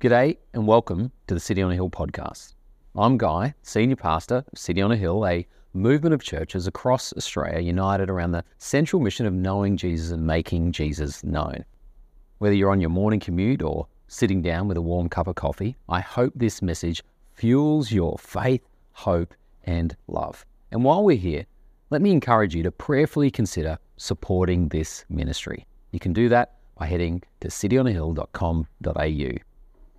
G'day and welcome to the City on a Hill podcast. I'm Guy, Senior Pastor of City on a Hill, a movement of churches across Australia united around the central mission of knowing Jesus and making Jesus known. Whether you're on your morning commute or sitting down with a warm cup of coffee, I hope this message fuels your faith, hope, and love. And while we're here, let me encourage you to prayerfully consider supporting this ministry. You can do that by heading to cityonahill.com.au.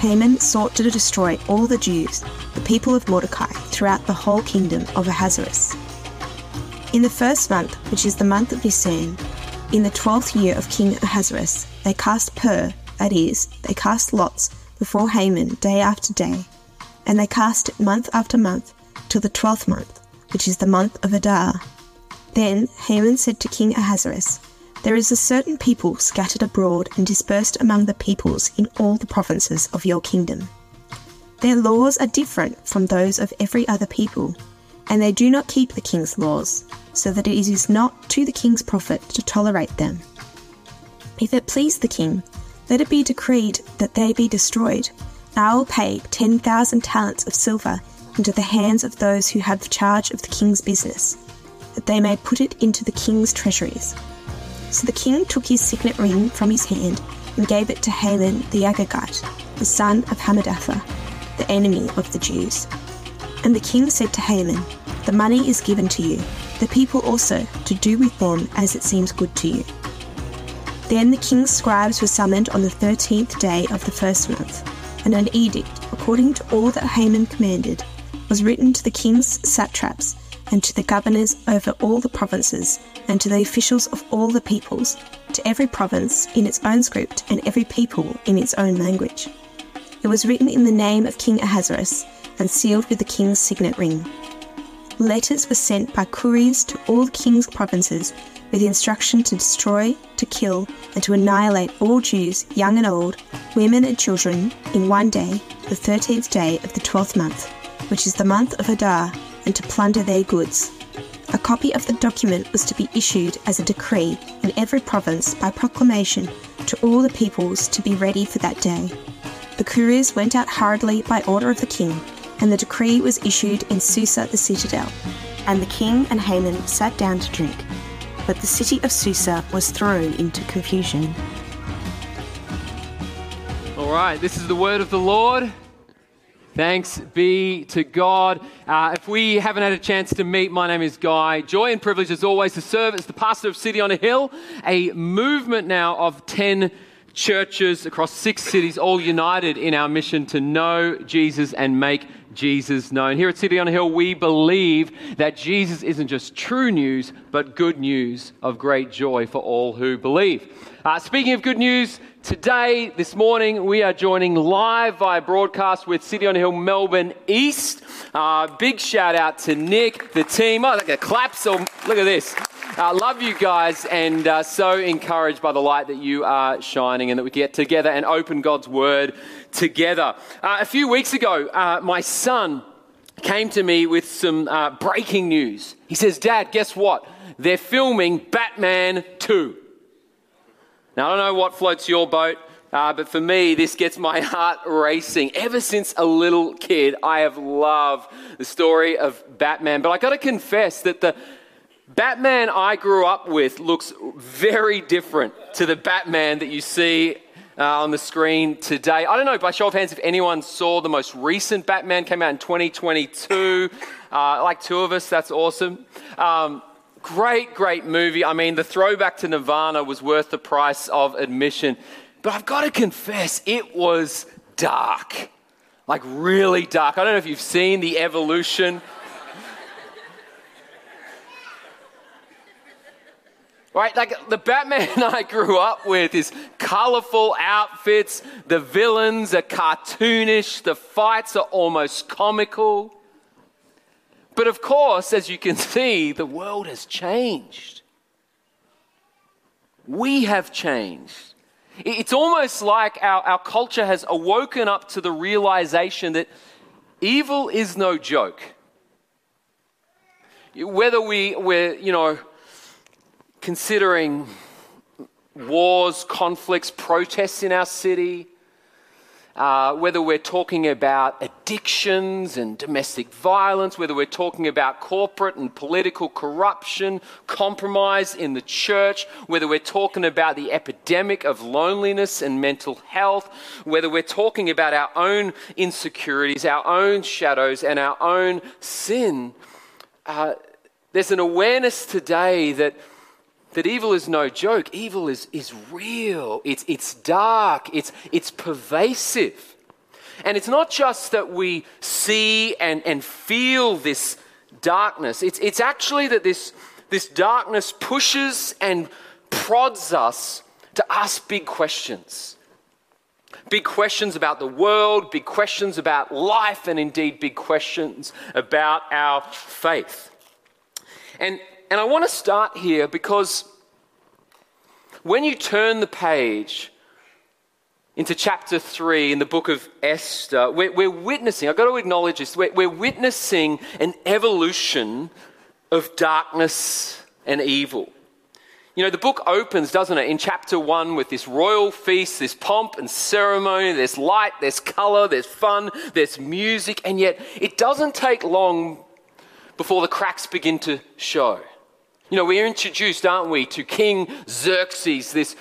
Haman sought to destroy all the Jews, the people of Mordecai, throughout the whole kingdom of Ahasuerus. In the first month, which is the month of Nisan, in the twelfth year of King Ahasuerus, they cast pur, that is, they cast lots, before Haman day after day, and they cast it month after month, till the twelfth month, which is the month of Adar. Then Haman said to King Ahasuerus, there is a certain people scattered abroad and dispersed among the peoples in all the provinces of your kingdom. Their laws are different from those of every other people, and they do not keep the king's laws, so that it is not to the king's profit to tolerate them. If it please the king, let it be decreed that they be destroyed. I will pay 10,000 talents of silver into the hands of those who have charge of the king's business, that they may put it into the king's treasuries so the king took his signet ring from his hand and gave it to Haman the Agagite, the son of Hammedatha, the enemy of the Jews. And the king said to Haman, The money is given to you, the people also, to do with them as it seems good to you. Then the king's scribes were summoned on the thirteenth day of the first month, and an edict, according to all that Haman commanded, was written to the king's satraps and to the governors over all the provinces, and to the officials of all the peoples, to every province in its own script, and every people in its own language. It was written in the name of King Ahasuerus, and sealed with the king's signet ring. Letters were sent by couriers to all the king's provinces with the instruction to destroy, to kill, and to annihilate all Jews, young and old, women and children, in one day, the thirteenth day of the twelfth month, which is the month of Adar, and to plunder their goods. A copy of the document was to be issued as a decree in every province by proclamation to all the peoples to be ready for that day. The couriers went out hurriedly by order of the king, and the decree was issued in Susa the citadel. And the king and Haman sat down to drink. But the city of Susa was thrown into confusion. All right, this is the word of the Lord. Thanks be to God. Uh, if we haven't had a chance to meet, my name is Guy. Joy and privilege, as always, to serve as the pastor of City on a Hill, a movement now of 10 churches across six cities, all united in our mission to know Jesus and make Jesus known. Here at City on a Hill, we believe that Jesus isn't just true news, but good news of great joy for all who believe. Uh, speaking of good news, today, this morning, we are joining live via broadcast with City on Hill Melbourne East. Uh, big shout out to Nick, the team. Oh, look at clap, So look at this. Uh, love you guys and uh, so encouraged by the light that you are shining and that we get together and open God's word together. Uh, a few weeks ago, uh, my son came to me with some uh, breaking news. He says, Dad, guess what? They're filming Batman 2. Now, I don't know what floats your boat, uh, but for me, this gets my heart racing. Ever since a little kid, I have loved the story of Batman. But I got to confess that the Batman I grew up with looks very different to the Batman that you see uh, on the screen today. I don't know, by show of hands, if anyone saw the most recent Batman came out in 2022. Uh, like two of us, that's awesome. Um, great, great movie. I mean, the throwback to Nirvana was worth the price of admission. But I've got to confess, it was dark. Like, really dark. I don't know if you've seen the evolution Right? Like the Batman I grew up with is colorful outfits, the villains are cartoonish, the fights are almost comical. But of course, as you can see, the world has changed. We have changed. It's almost like our, our culture has awoken up to the realization that evil is no joke. Whether we, we're, you know, considering wars, conflicts, protests in our city, uh, whether we're talking about addictions and domestic violence, whether we're talking about corporate and political corruption, compromise in the church, whether we're talking about the epidemic of loneliness and mental health, whether we're talking about our own insecurities, our own shadows, and our own sin, uh, there's an awareness today that that evil is no joke. Evil is, is real, it's, it's dark, it's, it's pervasive. And it's not just that we see and, and feel this darkness, it's, it's actually that this, this darkness pushes and prods us to ask big questions. Big questions about the world, big questions about life, and indeed big questions about our faith. And and I want to start here because when you turn the page into chapter 3 in the book of Esther, we're, we're witnessing, I've got to acknowledge this, we're, we're witnessing an evolution of darkness and evil. You know, the book opens, doesn't it, in chapter 1 with this royal feast, this pomp and ceremony, there's light, there's color, there's fun, there's music, and yet it doesn't take long before the cracks begin to show. You know, we're introduced, aren't we, to King Xerxes, this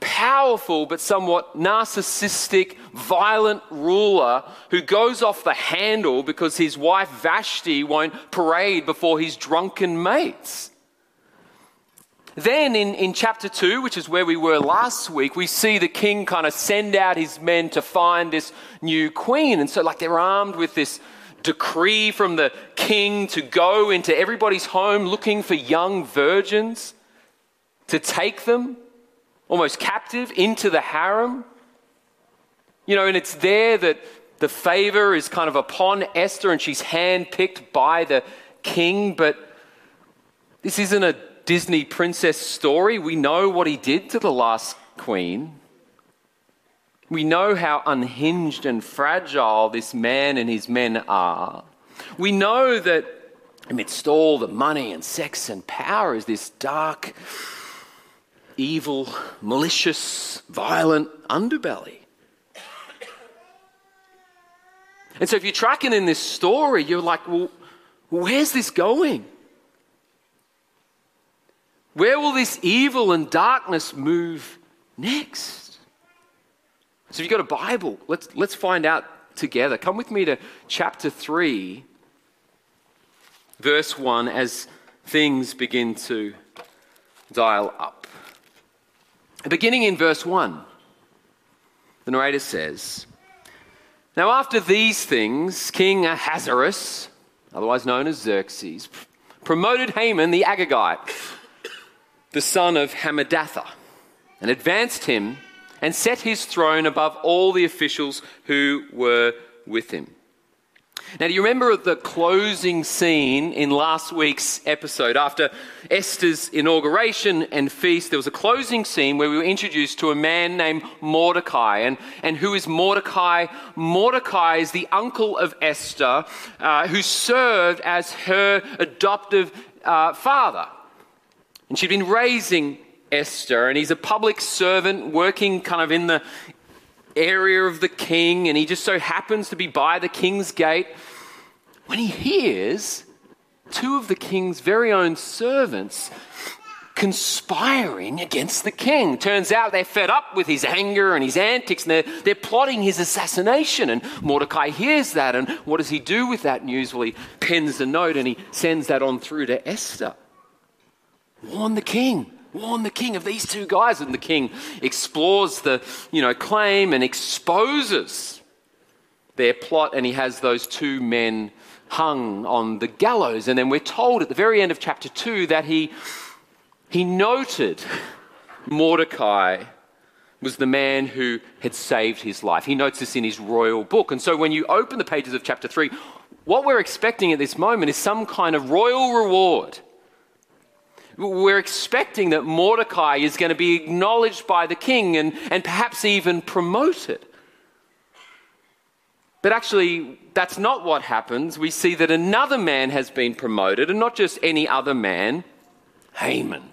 powerful but somewhat narcissistic, violent ruler who goes off the handle because his wife Vashti won't parade before his drunken mates. Then in, in chapter 2, which is where we were last week, we see the king kind of send out his men to find this new queen. And so, like, they're armed with this decree from the king to go into everybody's home looking for young virgins, to take them almost captive into the harem. You know, and it's there that the favor is kind of upon Esther and she's handpicked by the king, but this isn't a Disney princess story. We know what he did to the last queen. We know how unhinged and fragile this man and his men are. We know that amidst all the money and sex and power is this dark, evil, malicious, violent underbelly. And so, if you're tracking in this story, you're like, well, where's this going? Where will this evil and darkness move next? So if you've got a Bible, let's, let's find out together. Come with me to chapter 3, verse 1, as things begin to dial up. Beginning in verse 1, the narrator says, Now after these things, King Ahasuerus, otherwise known as Xerxes, promoted Haman the Agagite, the son of Hammedatha, and advanced him and set his throne above all the officials who were with him. Now, do you remember the closing scene in last week's episode? After Esther's inauguration and feast, there was a closing scene where we were introduced to a man named Mordecai. And, and who is Mordecai? Mordecai is the uncle of Esther uh, who served as her adoptive uh, father. And she'd been raising Esther, and he's a public servant working kind of in the area of the king, and he just so happens to be by the king's gate when he hears two of the king's very own servants conspiring against the king. Turns out they're fed up with his anger and his antics and they're, they're plotting his assassination. And Mordecai hears that. And what does he do with that news? Well, he pens a note and he sends that on through to Esther. Warn the king. Warn the king of these two guys. And the king explores the you know, claim and exposes their plot. And he has those two men hung on the gallows. And then we're told at the very end of chapter 2 that he, he noted Mordecai was the man who had saved his life. He notes this in his royal book. And so when you open the pages of chapter 3, what we're expecting at this moment is some kind of royal reward. We're expecting that Mordecai is going to be acknowledged by the king and, and perhaps even promoted. But actually, that's not what happens. We see that another man has been promoted, and not just any other man, Haman.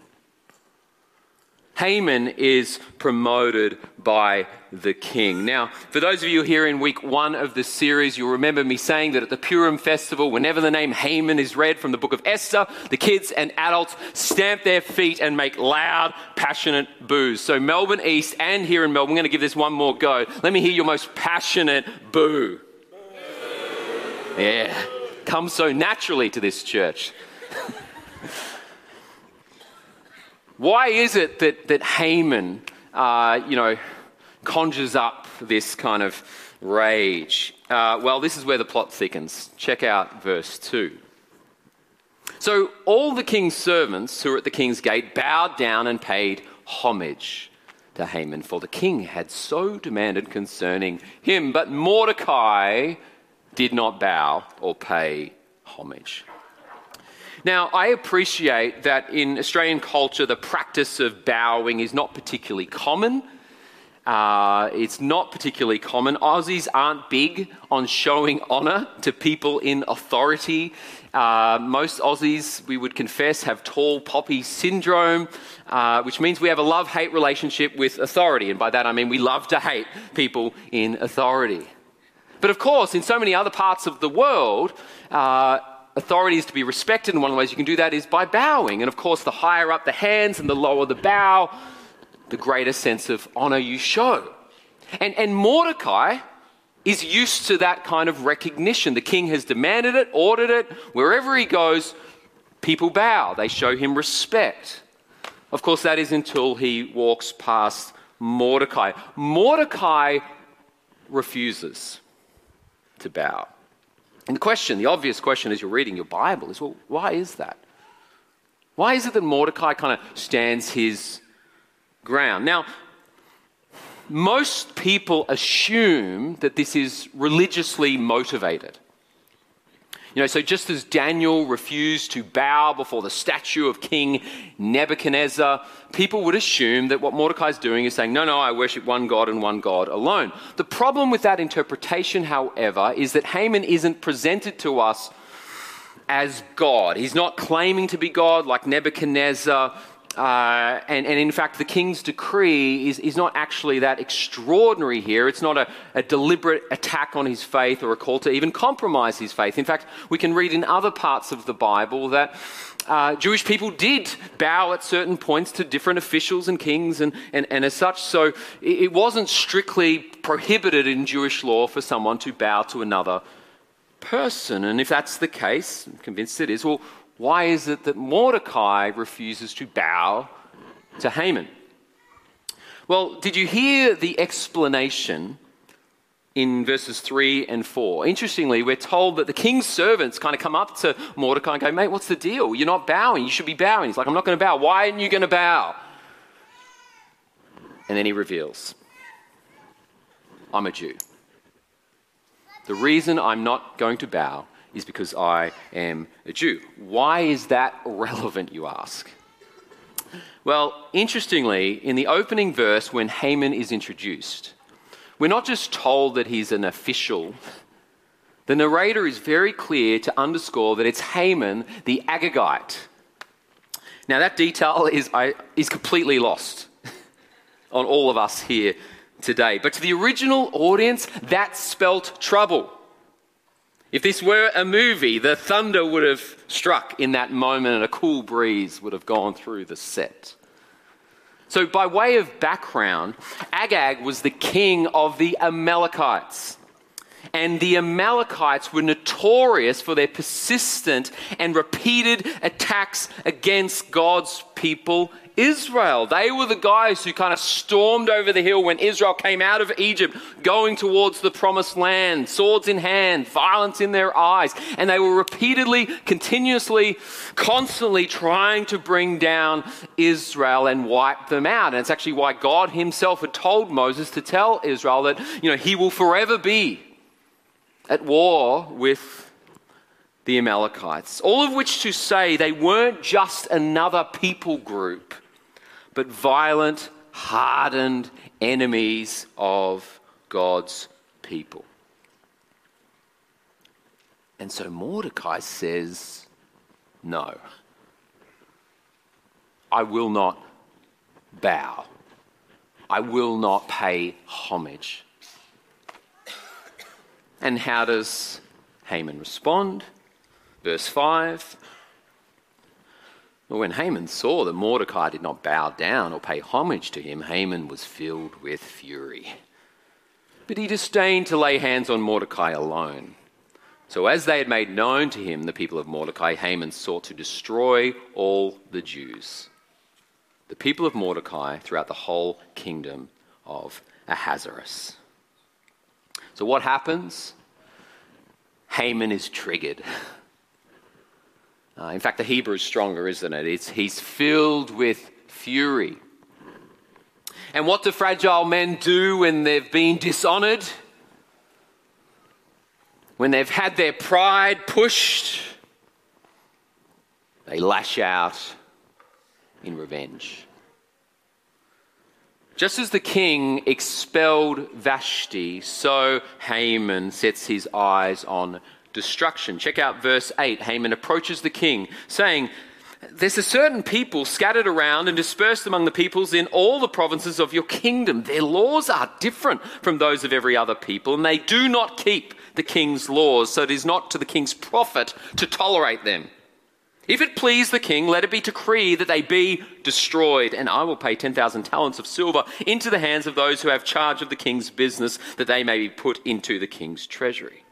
Haman is promoted by the king. Now, for those of you here in week one of the series, you'll remember me saying that at the Purim festival, whenever the name Haman is read from the book of Esther, the kids and adults stamp their feet and make loud, passionate boos. So, Melbourne East and here in Melbourne, I'm going to give this one more go. Let me hear your most passionate boo. Yeah, comes so naturally to this church. Why is it that, that Haman, uh, you know, conjures up this kind of rage? Uh, well, this is where the plot thickens. Check out verse 2. So all the king's servants who were at the king's gate bowed down and paid homage to Haman, for the king had so demanded concerning him. But Mordecai did not bow or pay homage. Now, I appreciate that in Australian culture, the practice of bowing is not particularly common. Uh, it's not particularly common. Aussies aren't big on showing honour to people in authority. Uh, most Aussies, we would confess, have tall poppy syndrome, uh, which means we have a love hate relationship with authority. And by that I mean we love to hate people in authority. But of course, in so many other parts of the world, uh, authority is to be respected, and one of the ways you can do that is by bowing. And of course, the higher up the hands and the lower the bow, the greater sense of honor you show. And, and Mordecai is used to that kind of recognition. The king has demanded it, ordered it. Wherever he goes, people bow, they show him respect. Of course, that is until he walks past Mordecai. Mordecai refuses to bow. And the question, the obvious question as you're reading your Bible is well, why is that? Why is it that Mordecai kind of stands his ground? Now, most people assume that this is religiously motivated. You know, so just as Daniel refused to bow before the statue of King Nebuchadnezzar, people would assume that what Mordecai is doing is saying, no, no, I worship one God and one God alone. The problem with that interpretation, however, is that Haman isn't presented to us as God. He's not claiming to be God like Nebuchadnezzar. Uh, and, and, in fact, the king's decree is, is not actually that extraordinary here. It's not a, a, deliberate attack on his faith or a call to even compromise his faith. In fact, we can read in other parts of the Bible that uh, Jewish people did bow at certain points to different officials and kings and, and, and as such. So it, wasn't strictly prohibited in Jewish law for someone to bow to another person. And if that's the case, I'm convinced it is, well, why is it that Mordecai refuses to bow to Haman? Well, did you hear the explanation in verses 3 and 4? Interestingly, we're told that the king's servants kind of come up to Mordecai and go, Mate, what's the deal? You're not bowing. You should be bowing. He's like, I'm not going to bow. Why aren't you going to bow? And then he reveals, I'm a Jew. The reason I'm not going to bow is because I am a Jew. Why is that relevant, you ask? Well, interestingly, in the opening verse, when Haman is introduced, we're not just told that he's an official. The narrator is very clear to underscore that it's Haman the Agagite. Now, that detail is, is completely lost on all of us here today. But to the original audience, that spelt trouble. If this were a movie, the thunder would have struck in that moment and a cool breeze would have gone through the set. So, by way of background, Agag was the king of the Amalekites. And the Amalekites were notorious for their persistent and repeated attacks against God's people Israel. They were the guys who kind of stormed over the hill when Israel came out of Egypt, going towards the promised land, swords in hand, violence in their eyes. And they were repeatedly, continuously, constantly trying to bring down Israel and wipe them out. And it's actually why God himself had told Moses to tell Israel that, you know, he will forever be at war with the Amalekites. All of which to say they weren't just another people group but violent, hardened enemies of God's people. And so Mordecai says, No, I will not bow, I will not pay homage. And how does Haman respond? Verse 5 but when Haman saw that Mordecai did not bow down or pay homage to him, Haman was filled with fury. But he disdained to lay hands on Mordecai alone. So, as they had made known to him the people of Mordecai, Haman sought to destroy all the Jews, the people of Mordecai, throughout the whole kingdom of Ahasuerus. So, what happens? Haman is triggered. Uh, in fact, the Hebrew is stronger, isn't it? It's, he's filled with fury. And what do fragile men do when they've been dishonored? When they've had their pride pushed, they lash out in revenge. Just as the king expelled Vashti, so Haman sets his eyes on destruction. Check out verse 8. Haman approaches the king, saying, There's a certain people scattered around and dispersed among the peoples in all the provinces of your kingdom. Their laws are different from those of every other people, and they do not keep the king's laws, so it is not to the king's profit to tolerate them. If it please the king, let it be decreed that they be destroyed, and I will pay 10,000 talents of silver into the hands of those who have charge of the king's business, that they may be put into the king's treasury.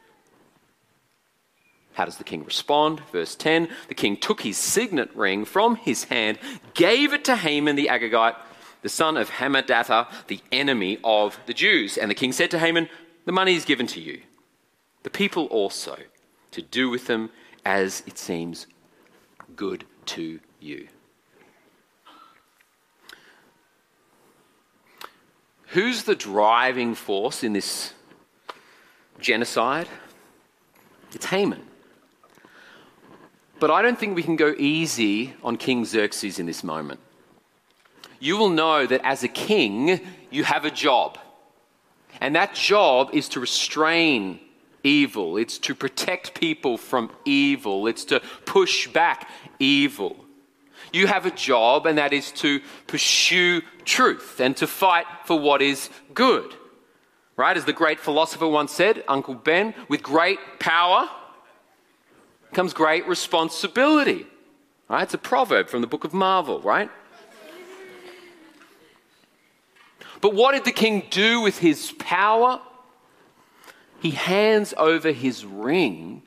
How does the king respond? Verse 10 The king took his signet ring from his hand, gave it to Haman the Agagite, the son of Hammedatha, the enemy of the Jews. And the king said to Haman, The money is given to you, the people also, to do with them as it seems good to you. Who's the driving force in this genocide? It's Haman. But I don't think we can go easy on King Xerxes in this moment. You will know that as a king, you have a job. And that job is to restrain evil, it's to protect people from evil, it's to push back evil. You have a job, and that is to pursue truth and to fight for what is good. Right? As the great philosopher once said, Uncle Ben, with great power comes great responsibility. Right? It's a proverb from the book of Marvel, right? But what did the king do with his power? He hands over his ring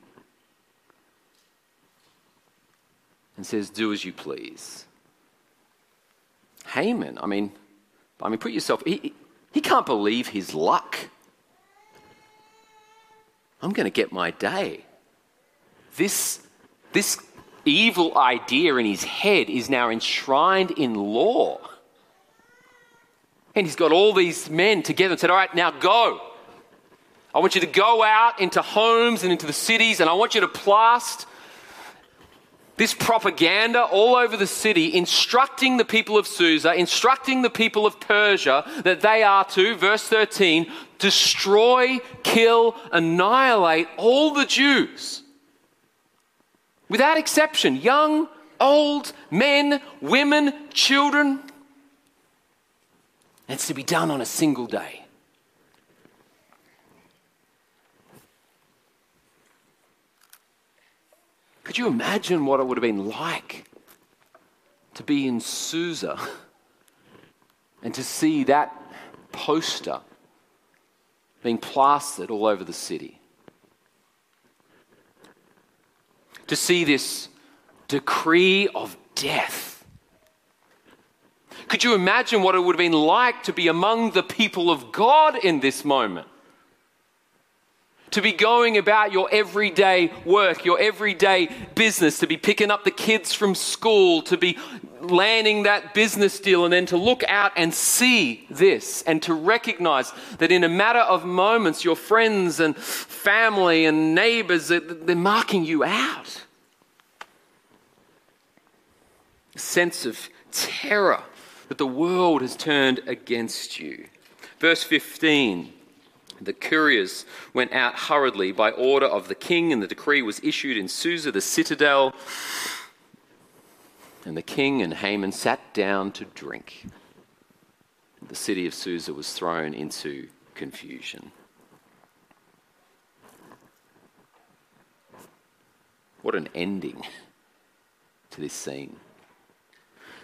and says, Do as you please. Haman, I mean, I mean, put yourself, he, he can't believe his luck. I'm going to get my day this, this evil idea in his head is now enshrined in law. And he's got all these men together and said, All right, now go. I want you to go out into homes and into the cities, and I want you to blast this propaganda all over the city, instructing the people of Susa, instructing the people of Persia that they are to, verse 13, destroy, kill, annihilate all the Jews without exception, young, old, men, women, children. It's to be done on a single day. Could you imagine what it would have been like to be in Susa and to see that poster being plastered all over the city? To see this decree of death. Could you imagine what it would have been like to be among the people of God in this moment? To be going about your everyday work, your everyday business, to be picking up the kids from school, to be landing that business deal, and then to look out and see this and to recognize that in a matter of moments, your friends and family and neighbors, they're marking you out. A sense of terror that the world has turned against you. Verse 15. The couriers went out hurriedly by order of the king, and the decree was issued in Susa, the citadel. And the king and Haman sat down to drink. The city of Susa was thrown into confusion. What an ending to this scene.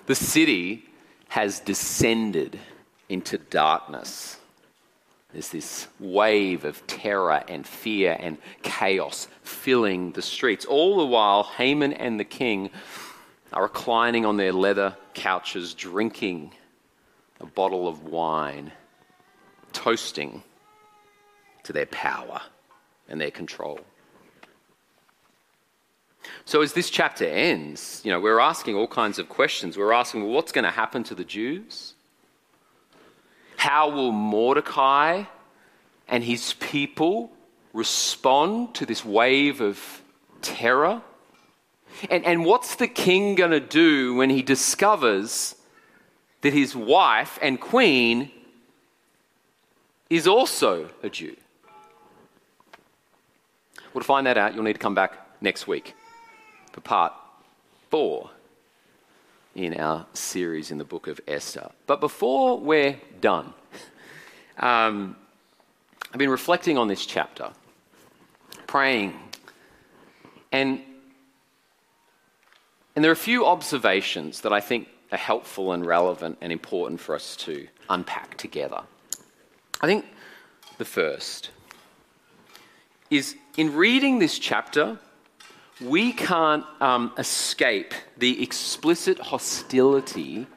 The city has descended into darkness. There's this wave of terror and fear and chaos filling the streets. All the while, Haman and the king are reclining on their leather couches, drinking a bottle of wine, toasting to their power and their control. So, as this chapter ends, you know, we're asking all kinds of questions. We're asking, well, what's going to happen to the Jews? How will Mordecai and his people respond to this wave of terror? And, and what's the king going to do when he discovers that his wife and queen is also a Jew? Well, to find that out, you'll need to come back next week for part four in our series in the book of Esther. But before we're done, um, I've been reflecting on this chapter, praying, and, and there are a few observations that I think are helpful and relevant and important for us to unpack together. I think the first is in reading this chapter, we can't um, escape the explicit hostility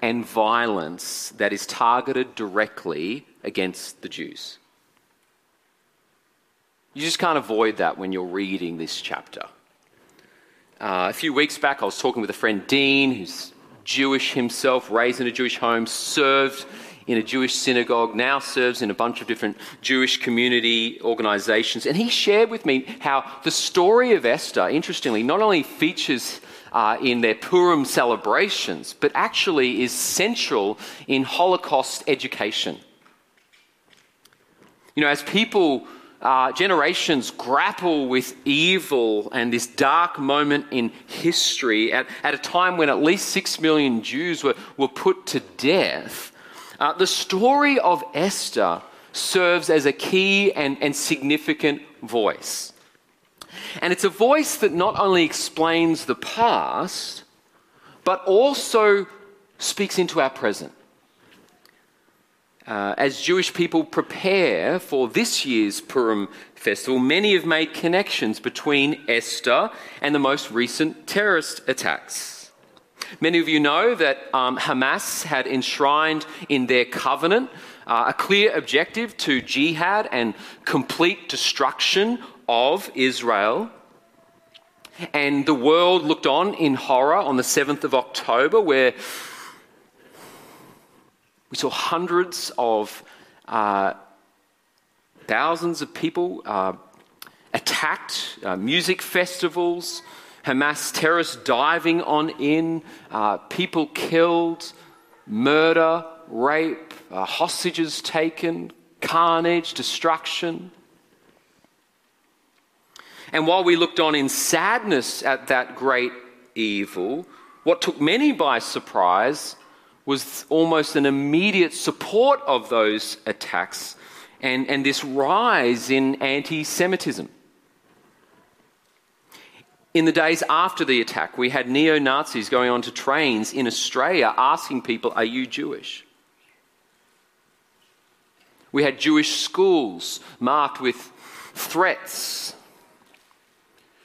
and violence that is targeted directly against the Jews. You just can't avoid that when you're reading this chapter. Uh, a few weeks back, I was talking with a friend, Dean, who's Jewish himself, raised in a Jewish home, served in a Jewish synagogue, now serves in a bunch of different Jewish community organizations. And he shared with me how the story of Esther, interestingly, not only features uh, in their Purim celebrations, but actually is central in Holocaust education. You know, as people, uh, generations grapple with evil and this dark moment in history at, at a time when at least six million Jews were, were put to death, uh, the story of Esther serves as a key and, and significant voice. And it's a voice that not only explains the past, but also speaks into our present. Uh, as Jewish people prepare for this year's Purim festival, many have made connections between Esther and the most recent terrorist attacks. Many of you know that um, Hamas had enshrined in their covenant uh, a clear objective to jihad and complete destruction of Israel. And the world looked on in horror on the 7th of October, where we saw hundreds of uh, thousands of people uh, attacked, uh, music festivals, Hamas terrorists diving on in, uh, people killed, murder, rape, uh, hostages taken, carnage, destruction. And while we looked on in sadness at that great evil, what took many by surprise was almost an immediate support of those attacks and, and this rise in anti Semitism. In the days after the attack, we had neo Nazis going onto trains in Australia asking people, Are you Jewish? We had Jewish schools marked with threats.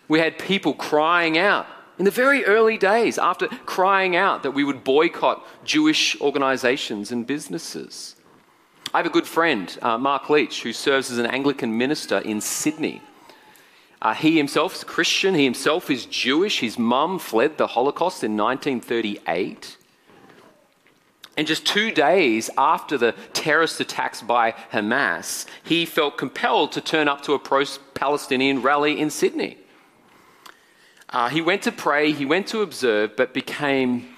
We had people crying out in the very early days after crying out that we would boycott Jewish organizations and businesses. I have a good friend, uh, Mark Leach, who serves as an Anglican minister in Sydney. Uh, he himself is Christian, he himself is Jewish. His mum fled the Holocaust in 1938. And just two days after the terrorist attacks by Hamas, he felt compelled to turn up to a pro Palestinian rally in Sydney. Uh, he went to pray, he went to observe, but became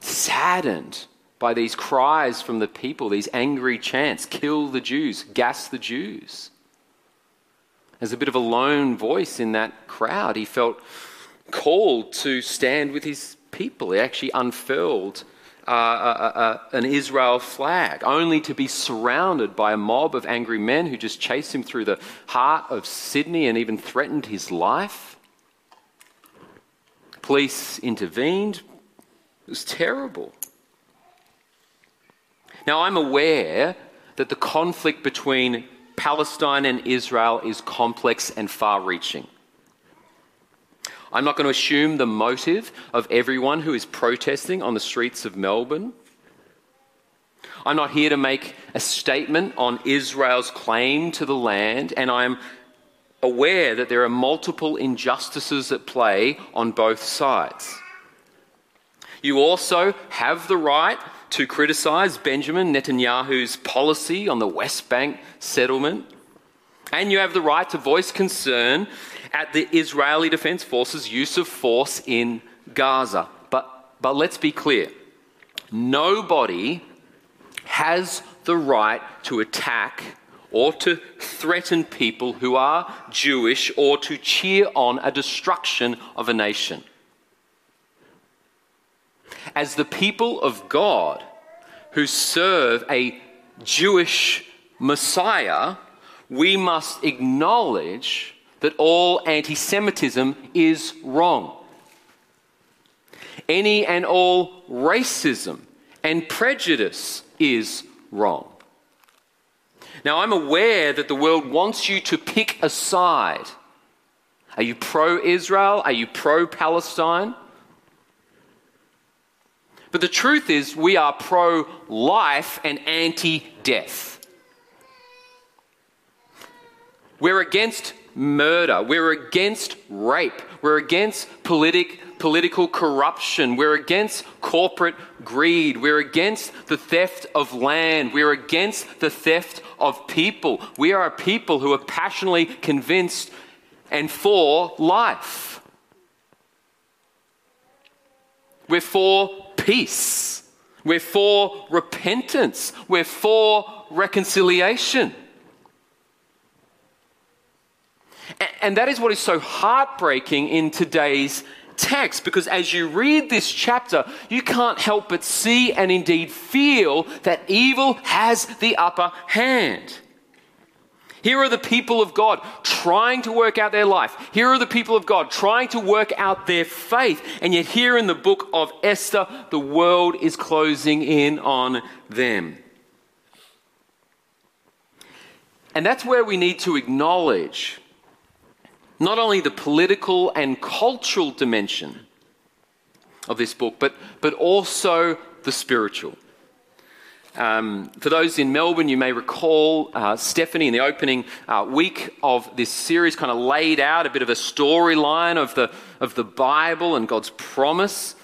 saddened by these cries from the people, these angry chants kill the Jews, gas the Jews. As a bit of a lone voice in that crowd, he felt called to stand with his people. He actually unfurled uh, uh, uh, uh, an Israel flag, only to be surrounded by a mob of angry men who just chased him through the heart of Sydney and even threatened his life. Police intervened. It was terrible. Now, I'm aware that the conflict between Palestine and Israel is complex and far reaching. I'm not going to assume the motive of everyone who is protesting on the streets of Melbourne. I'm not here to make a statement on Israel's claim to the land, and I'm aware that there are multiple injustices at play on both sides. You also have the right to criticize Benjamin Netanyahu's policy on the West Bank settlement, and you have the right to voice concern at the Israeli Defense Forces' use of force in Gaza. But, but let's be clear nobody has the right to attack or to threaten people who are Jewish or to cheer on a destruction of a nation. As the people of God who serve a Jewish Messiah, we must acknowledge that all anti Semitism is wrong. Any and all racism and prejudice is wrong. Now, I'm aware that the world wants you to pick a side. Are you pro Israel? Are you pro Palestine? But the truth is, we are pro life and anti death. We're against murder. We're against rape. We're against politic, political corruption. We're against corporate greed. We're against the theft of land. We're against the theft of people. We are a people who are passionately convinced and for life. We're for peace. We're for repentance. We're for reconciliation. And that is what is so heartbreaking in today's text because as you read this chapter, you can't help but see and indeed feel that evil has the upper hand. Here are the people of God trying to work out their life. Here are the people of God trying to work out their faith. And yet, here in the book of Esther, the world is closing in on them. And that's where we need to acknowledge not only the political and cultural dimension of this book, but, but also the spiritual. Um, for those in Melbourne, you may recall uh, Stephanie in the opening uh, week of this series kind of laid out a bit of a storyline of the, of the Bible and God's promise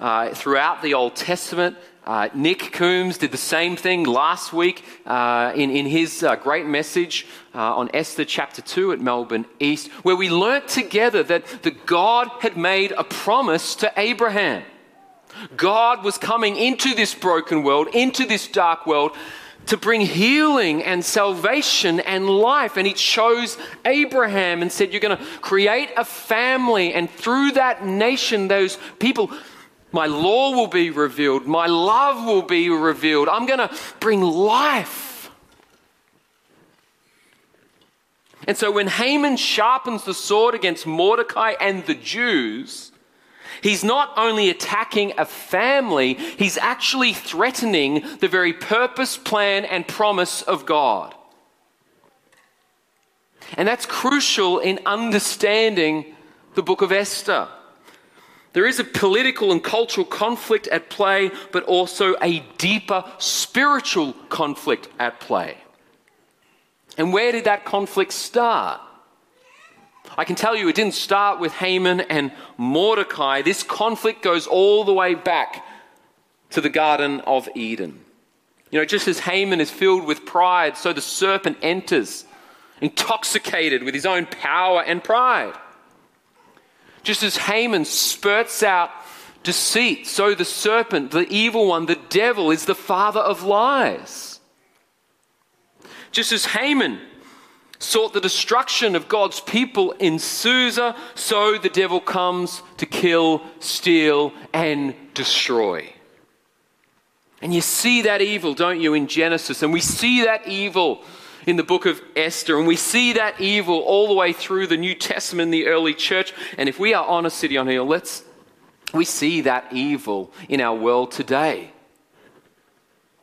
uh, throughout the Old Testament. Uh, Nick Coombs did the same thing last week uh, in, in his uh, great message on Esther chapter 2 at Melbourne East, where we learnt together that, that God had made a promise to Abraham. God was coming into this broken world, into this dark world, to bring healing and salvation and life. And he chose Abraham and said, You're going to create a family, and through that nation, those people my law will be revealed. My love will be revealed. I'm going to bring life. And so when Haman sharpens the sword against Mordecai and the Jews, he's not only attacking a family, he's actually threatening the very purpose, plan, and promise of God. And that's crucial in understanding the book of Esther. There is a political and cultural conflict at play, but also a deeper spiritual conflict at play. And where did that conflict start? I can tell you it didn't start with Haman and Mordecai. This conflict goes all the way back to the Garden of Eden. You know, just as Haman is filled with pride, so the serpent enters, intoxicated with his own power and pride. Just as Haman spurts out deceit, so the serpent, the evil one, the devil, is the father of lies. Just as Haman sought the destruction of God's people in Susa, so the devil comes to kill, steal, and destroy. And you see that evil, don't you, in Genesis? And we see that evil in the book of Esther. And we see that evil all the way through the New Testament the early church. And if we are on a city on hill, let's we see that evil in our world today.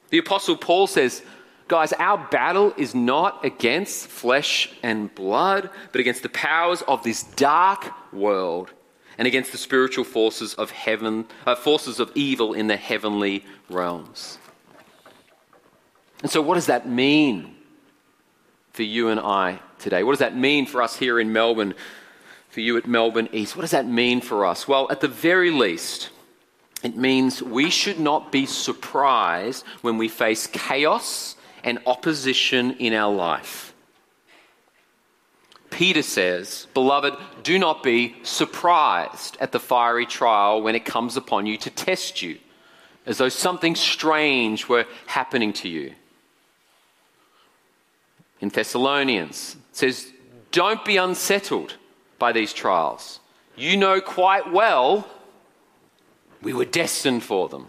The apostle Paul says, Guys, our battle is not against flesh and blood, but against the powers of this dark world and against the spiritual forces of heaven, uh, forces of evil in the heavenly realms. And so, what does that mean for you and I today? What does that mean for us here in Melbourne, for you at Melbourne East? What does that mean for us? Well, at the very least, it means we should not be surprised when we face chaos and opposition in our life. Peter says, Beloved, do not be surprised at the fiery trial when it comes upon you to test you, as though something strange were happening to you. In Thessalonians, it says, Don't be unsettled by these trials. You know quite well we were destined for them.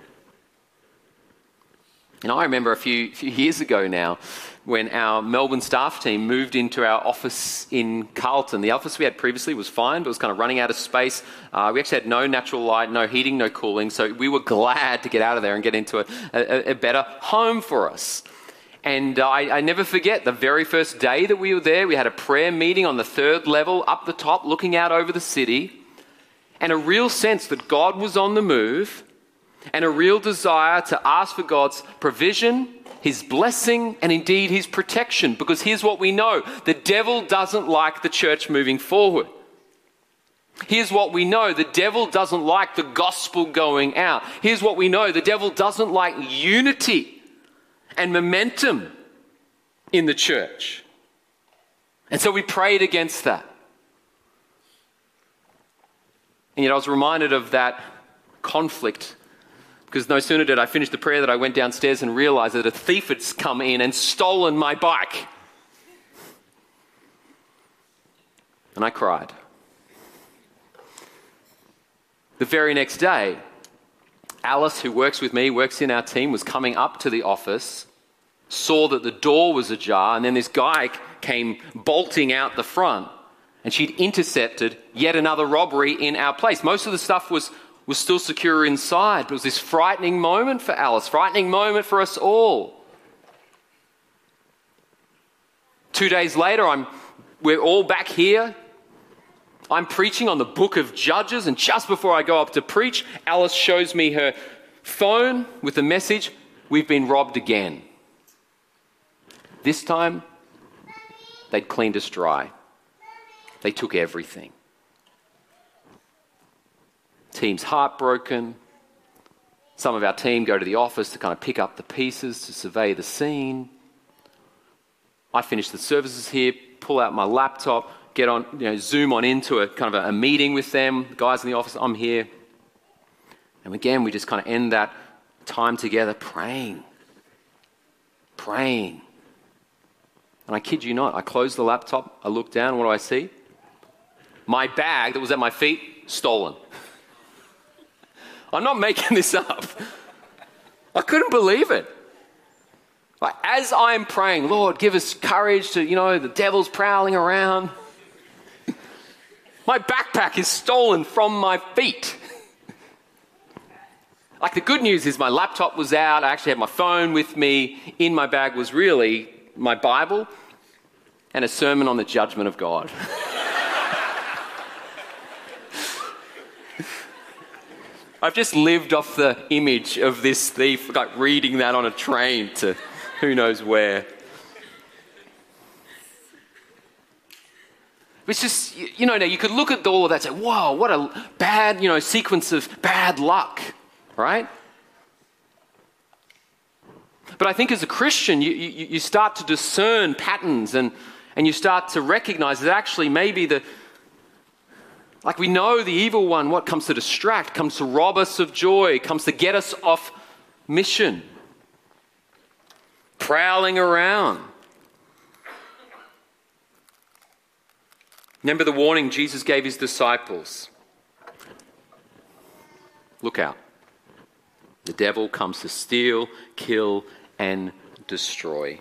And I remember a few, few years ago now when our Melbourne staff team moved into our office in Carlton. The office we had previously was fine, but was kind of running out of space. Uh, we actually had no natural light, no heating, no cooling, so we were glad to get out of there and get into a, a, a better home for us. And uh, I, I, never forget the very first day that we were there, we had a prayer meeting on the third level up the top, looking out over the city, and a real sense that God was on the move and a real desire to ask for God's provision, His blessing, and indeed His protection. Because here's what we know the devil doesn't like the church moving forward. Here's what we know the devil doesn't like the gospel going out. Here's what we know the devil doesn't like unity and momentum in the church. And so we prayed against that. And yet I was reminded of that conflict because no sooner did I finish the prayer that I went downstairs and realized that a thief had come in and stolen my bike. And I cried. The very next day, Alice, who works with me, works in our team, was coming up to the office, saw that the door was ajar, and then this guy came bolting out the front, and she'd intercepted yet another robbery in our place. Most of the stuff was was still secure inside. But it was this frightening moment for Alice, frightening moment for us all. Two days later, I'm, we're all back here. I'm preaching on the book of Judges, and just before I go up to preach, Alice shows me her phone with the message We've been robbed again. This time, they'd cleaned us dry, they took everything. Team's heartbroken. Some of our team go to the office to kind of pick up the pieces, to survey the scene. I finish the services here, pull out my laptop, get on, you know, zoom on into a kind of a, a meeting with them. The guys in the office, I'm here. And again, we just kind of end that time together praying. Praying. And I kid you not, I close the laptop, I look down, what do I see? My bag that was at my feet, stolen. I'm not making this up. I couldn't believe it. Like, as I'm praying, Lord, give us courage to, you know, the devil's prowling around. My backpack is stolen from my feet. like, the good news is my laptop was out. I actually had my phone with me. In my bag was really my Bible and a sermon on the judgment of God. I've just lived off the image of this thief, like reading that on a train to who knows where. It's just, you know, now you could look at all of that and say, whoa, what a bad, you know, sequence of bad luck, right? But I think as a Christian, you, you, you start to discern patterns and, and you start to recognize that actually maybe the, like we know the evil one, what comes to distract, comes to rob us of joy, comes to get us off mission, prowling around. Remember the warning Jesus gave his disciples look out. The devil comes to steal, kill, and destroy.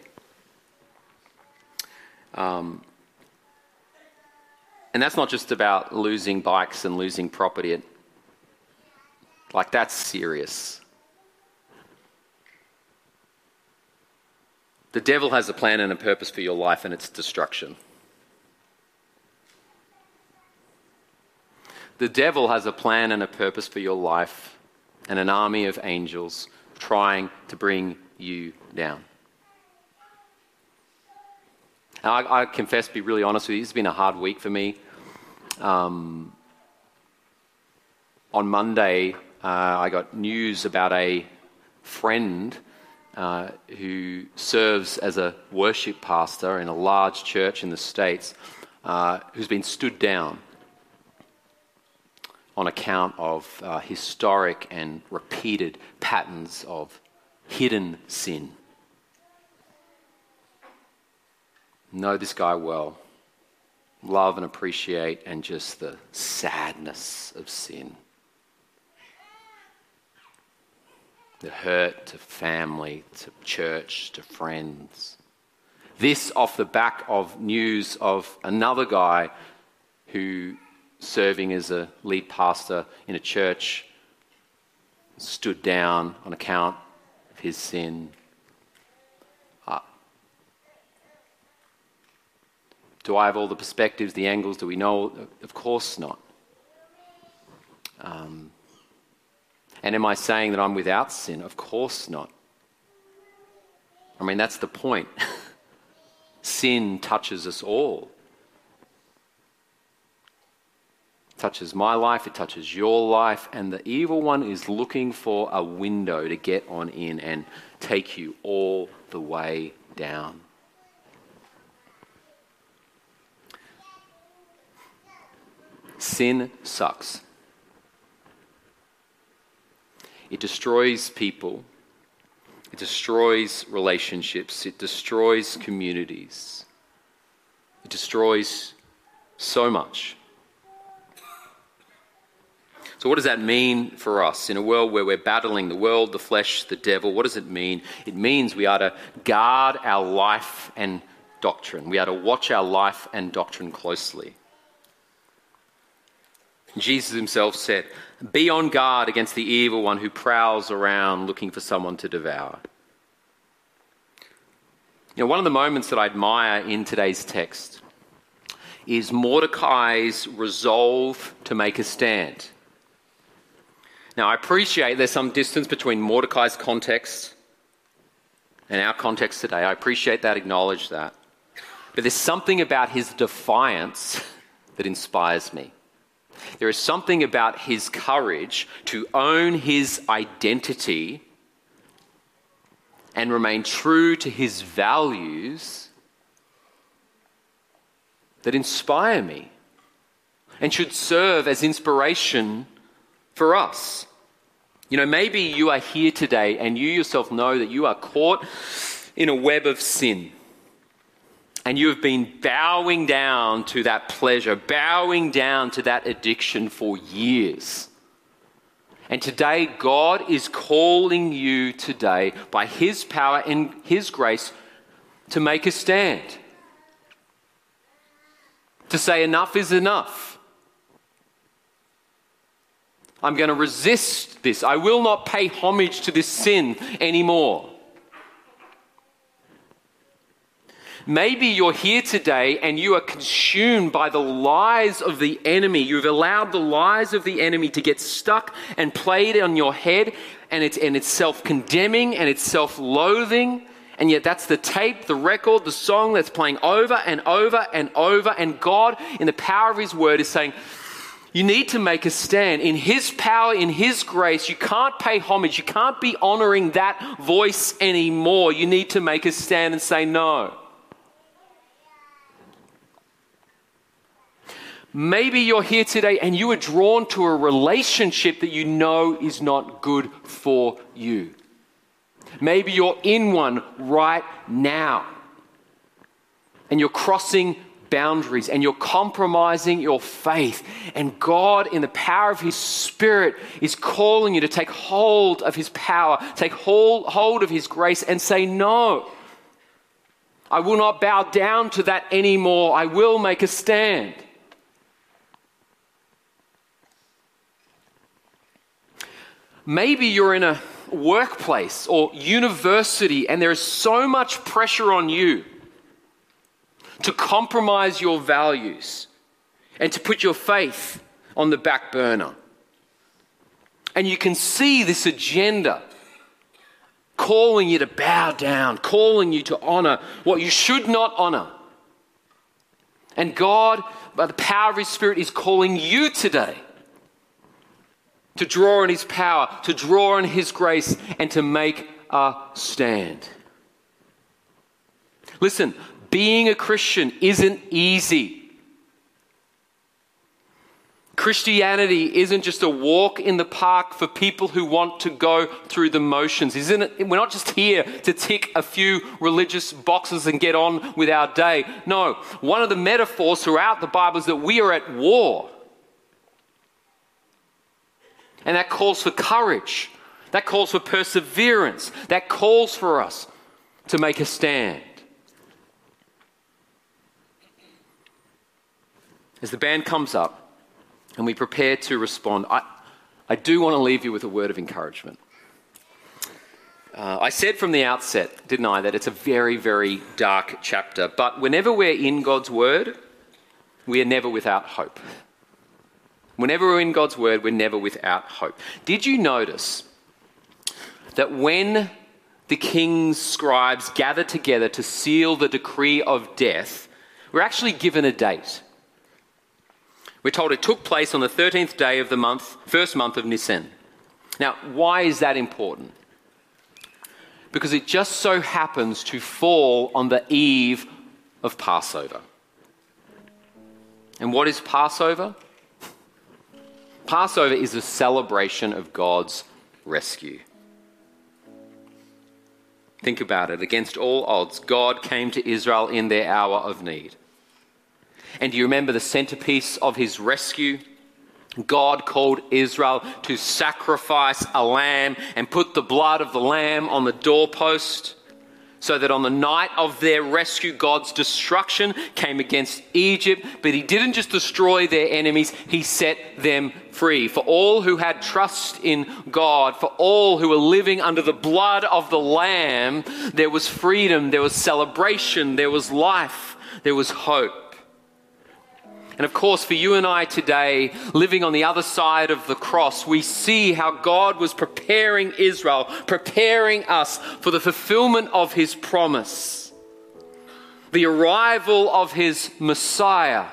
Um, and that's not just about losing bikes and losing property. Like, that's serious. The devil has a plan and a purpose for your life, and it's destruction. The devil has a plan and a purpose for your life, and an army of angels trying to bring you down. I, I, confess, to be really honest with you, it's been a hard week for me. Um, on Monday, uh, I got news about a friend uh, who serves as a worship pastor in a large church in the States uh, who's been stood down on account of uh, historic and repeated patterns of hidden sin. Know this guy well, love and appreciate, and just the sadness of sin. The hurt to family, to church, to friends. This off the back of news of another guy who, serving as a lead pastor in a church, stood down on account of his sin Do I have all the perspectives, the angles? Do we know? Of course not. Um, and am I saying that I'm without sin? Of course not. I mean, that's the point. sin touches us all. It touches my life, it touches your life, and the evil one is looking for a window to get on in and take you all the way down. Sin sucks. It destroys people, it destroys relationships, it destroys communities, it destroys so much. So, what does that mean for us in a world where we're battling the world, the flesh, the devil? What does it mean? It means we are to guard our life and doctrine. We are to watch our life and doctrine closely. Jesus himself said, Be on guard against the evil one who prowls around looking for someone to devour. You know, one of the moments that I admire in today's text is Mordecai's resolve to make a stand. Now, I appreciate there's some distance between Mordecai's context and our context today. I appreciate that, acknowledge that. But there's something about his defiance that inspires me. There is something about his courage to own his identity and remain true to his values that inspire me and should serve as inspiration for us. You know, maybe you are here today and you yourself know that you are caught in a web of sin and you have been bowing down to that pleasure, bowing down to that addiction for years. And today, God is calling you today by His power and His grace to make a stand. To say, enough is enough. I'm going to resist this. I will not pay homage to this sin anymore. Maybe you're here today and you are consumed by the lies of the enemy. You've allowed the lies of the enemy to get stuck and played on your head, and it's, and it's self condemning and it's self loathing. And yet, that's the tape, the record, the song that's playing over and over and over. And God, in the power of His word, is saying, you need to make a stand. In His power, in His grace, you can't pay homage. You can't be honoring that voice anymore. You need to make a stand and say no. Maybe you're here today and you are drawn to a relationship that you know is not good for you. Maybe you're in one right now and you're crossing boundaries and you're compromising your faith. And God, in the power of His Spirit, is calling you to take hold of His power, take hold, of His grace, and say, No, I will not bow down to that anymore. I will make a stand. Maybe you're in a workplace or university and there is so much pressure on you to compromise your values and to put your faith on the back burner. And you can see this agenda calling you to bow down, calling you to honor what you should not honor. And God, by the power of His Spirit, is calling you today to draw on His power, to draw on His grace, and to make a stand. Listen, being a Christian isn't easy. Christianity isn't just a walk in the park for people who want to go through the motions. Isn't it? We're not just here to tick a few religious boxes and get on with our day. No, one of the metaphors throughout the Bible is that we are at war. And that calls for courage. That calls for perseverance. That calls for us to make a stand. As the band comes up and we prepare to respond, I, I do want to leave you with a word of encouragement. Uh, I said from the outset, didn't I, that it's a very, very dark chapter. But whenever we're in God's Word, we are never without hope. Whenever we're in God's word, we're never without hope. Did you notice that when the king's scribes gather together to seal the decree of death, we're actually given a date? We're told it took place on the 13th day of the month, first month of Nisan. Now, why is that important? Because it just so happens to fall on the eve of Passover. And what is Passover? Passover is a celebration of God's rescue. Think about it. Against all odds, God came to Israel in their hour of need. And do you remember the centerpiece of his rescue? God called Israel to sacrifice a lamb and put the blood of the lamb on the doorpost so that on the night of their rescue, God's destruction came against Egypt, but He didn't just destroy their enemies, He set them free. For all who had trust in God, for all who were living under the blood of the Lamb, there was freedom, there was celebration, there was life, there was hope. And of course, for you and I today, living on the other side of the cross, we see how God was preparing Israel, preparing us for the fulfillment of his promise, the arrival of his Messiah,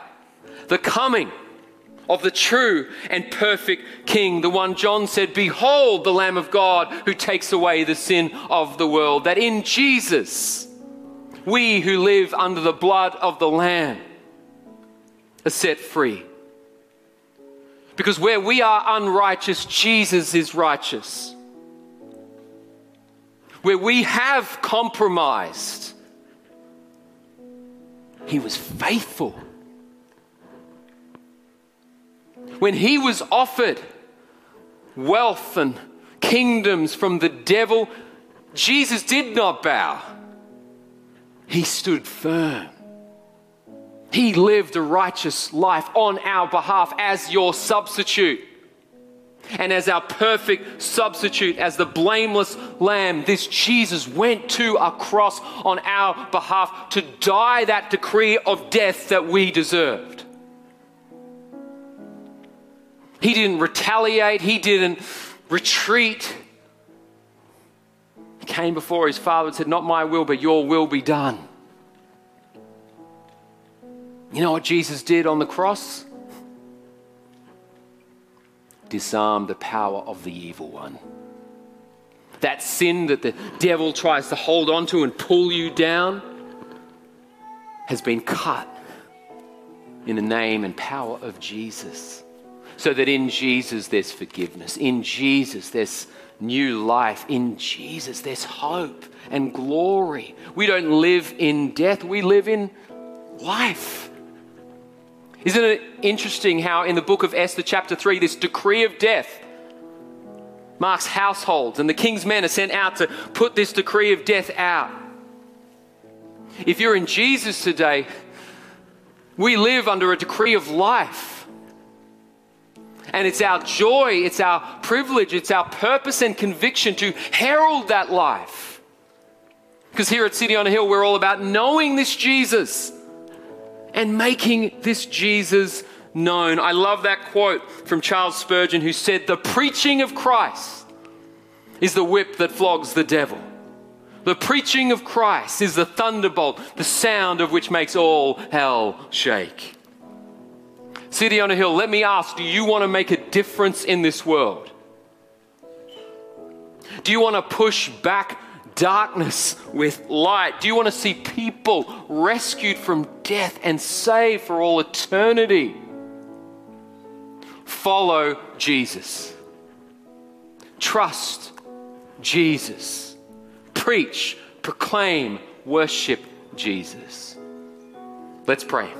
the coming of the true and perfect King, the one John said, Behold, the Lamb of God who takes away the sin of the world. That in Jesus, we who live under the blood of the Lamb, are set free. Because where we are unrighteous, Jesus is righteous. Where we have compromised, He was faithful. When He was offered wealth and kingdoms from the devil, Jesus did not bow. He stood firm. He lived a righteous life on our behalf as your substitute. And as our perfect substitute, as the blameless lamb, this Jesus went to a cross on our behalf to die that decree of death that we deserved. He didn't retaliate, he didn't retreat. He came before his father and said, Not my will, but your will be done. You know what Jesus did on the cross? Disarm the power of the evil one. That sin that the devil tries to hold onto and pull you down has been cut in the name and power of Jesus. So that in Jesus there's forgiveness, in Jesus there's new life, in Jesus there's hope and glory. We don't live in death, we live in life. Isn't it interesting how in the book of Esther, chapter 3, this decree of death marks households, and the king's men are sent out to put this decree of death out? If you're in Jesus today, we live under a decree of life. And it's our joy, it's our privilege, it's our purpose and conviction to herald that life. Because here at City on a Hill, we're all about knowing this Jesus and making this Jesus known. I love that quote from Charles Spurgeon, who said, The preaching of Christ is the whip that flogs the devil. The preaching of Christ is the thunderbolt, the sound of which makes all hell shake. City on a Hill, let me ask do you want to make a difference in this world? Do you want to push back darkness with light? Do you want to see people rescued from death and saved for all eternity? Follow Jesus. Trust Jesus. Preach, proclaim, worship Jesus. Let's pray.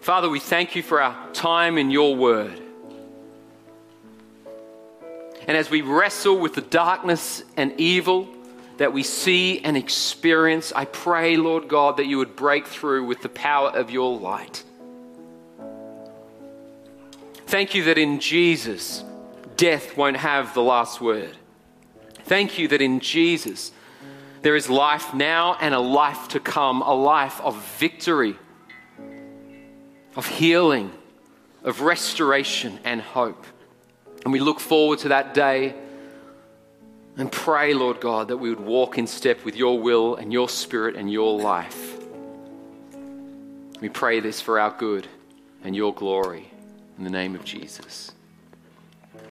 Father, we thank you for our time in your word. And as we wrestle with the darkness and evil that we see and experience, I pray, Lord God, that you would break through with the power of your light. Thank you that in Jesus, death won't have the last word. Thank you that in Jesus, there is life now and a life to come, a life of victory, of healing, of restoration and hope. And we look forward to that day and pray, Lord God, that we would walk in step with your will and your spirit and your life. We pray this for our good and your glory in the name of Jesus.